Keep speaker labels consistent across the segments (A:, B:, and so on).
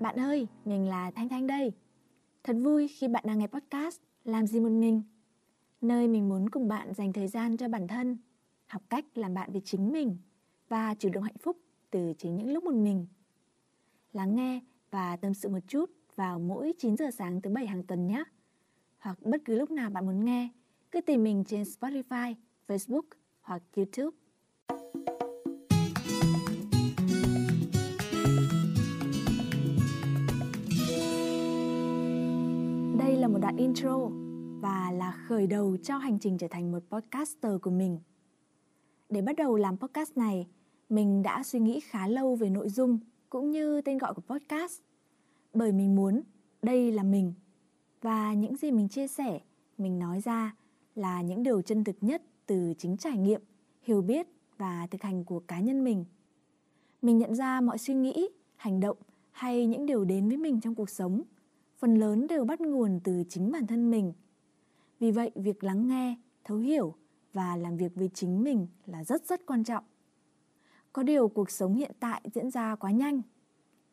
A: Bạn ơi, mình là Thanh Thanh đây. Thật vui khi bạn đang nghe podcast Làm gì một mình, nơi mình muốn cùng bạn dành thời gian cho bản thân, học cách làm bạn với chính mình và chủ động hạnh phúc từ chính những lúc một mình. Lắng nghe và tâm sự một chút vào mỗi 9 giờ sáng thứ bảy hàng tuần nhé. Hoặc bất cứ lúc nào bạn muốn nghe, cứ tìm mình trên Spotify, Facebook hoặc YouTube. Đoạn intro và là khởi đầu cho hành trình trở thành một podcaster của mình. Để bắt đầu làm podcast này, mình đã suy nghĩ khá lâu về nội dung cũng như tên gọi của podcast. Bởi mình muốn đây là mình và những gì mình chia sẻ, mình nói ra là những điều chân thực nhất từ chính trải nghiệm, hiểu biết và thực hành của cá nhân mình. Mình nhận ra mọi suy nghĩ, hành động hay những điều đến với mình trong cuộc sống phần lớn đều bắt nguồn từ chính bản thân mình. Vì vậy, việc lắng nghe, thấu hiểu và làm việc với chính mình là rất rất quan trọng. Có điều cuộc sống hiện tại diễn ra quá nhanh,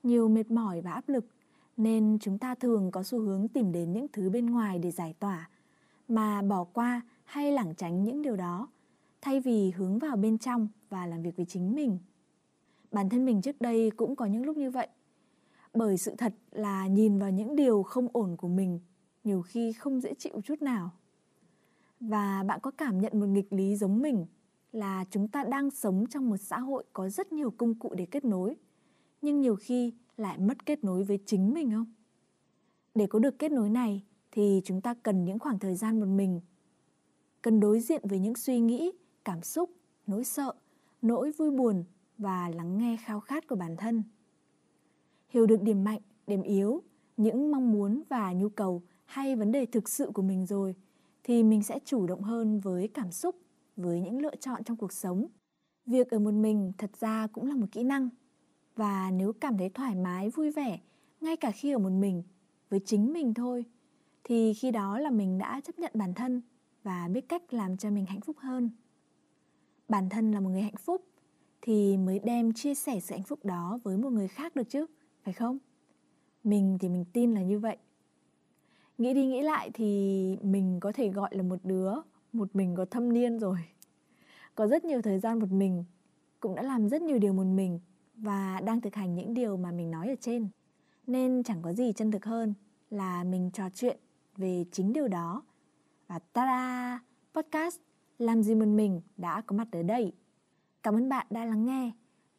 A: nhiều mệt mỏi và áp lực nên chúng ta thường có xu hướng tìm đến những thứ bên ngoài để giải tỏa mà bỏ qua hay lảng tránh những điều đó thay vì hướng vào bên trong và làm việc với chính mình. Bản thân mình trước đây cũng có những lúc như vậy. Bởi sự thật là nhìn vào những điều không ổn của mình nhiều khi không dễ chịu chút nào. Và bạn có cảm nhận một nghịch lý giống mình là chúng ta đang sống trong một xã hội có rất nhiều công cụ để kết nối, nhưng nhiều khi lại mất kết nối với chính mình không? Để có được kết nối này thì chúng ta cần những khoảng thời gian một mình, cần đối diện với những suy nghĩ, cảm xúc, nỗi sợ, nỗi vui buồn và lắng nghe khao khát của bản thân. Hiểu được điểm mạnh, điểm yếu, những mong muốn và nhu cầu hay vấn đề thực sự của mình rồi thì mình sẽ chủ động hơn với cảm xúc, với những lựa chọn trong cuộc sống. Việc ở một mình thật ra cũng là một kỹ năng. Và nếu cảm thấy thoải mái, vui vẻ, ngay cả khi ở một mình, với chính mình thôi, thì khi đó là mình đã chấp nhận bản thân và biết cách làm cho mình hạnh phúc hơn. Bản thân là một người hạnh phúc thì mới đem chia sẻ sự hạnh phúc đó với một người khác được chứ, phải không? Mình thì mình tin là như vậy. Nghĩ đi nghĩ lại thì mình có thể gọi là một đứa một mình có thâm niên rồi. Có rất nhiều thời gian một mình, cũng đã làm rất nhiều điều một mình và đang thực hành những điều mà mình nói ở trên. Nên chẳng có gì chân thực hơn là mình trò chuyện về chính điều đó. Và ta-da! Podcast Làm gì một mình đã có mặt ở đây. Cảm ơn bạn đã lắng nghe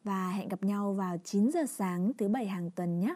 A: và hẹn gặp nhau vào 9 giờ sáng thứ bảy hàng tuần nhé.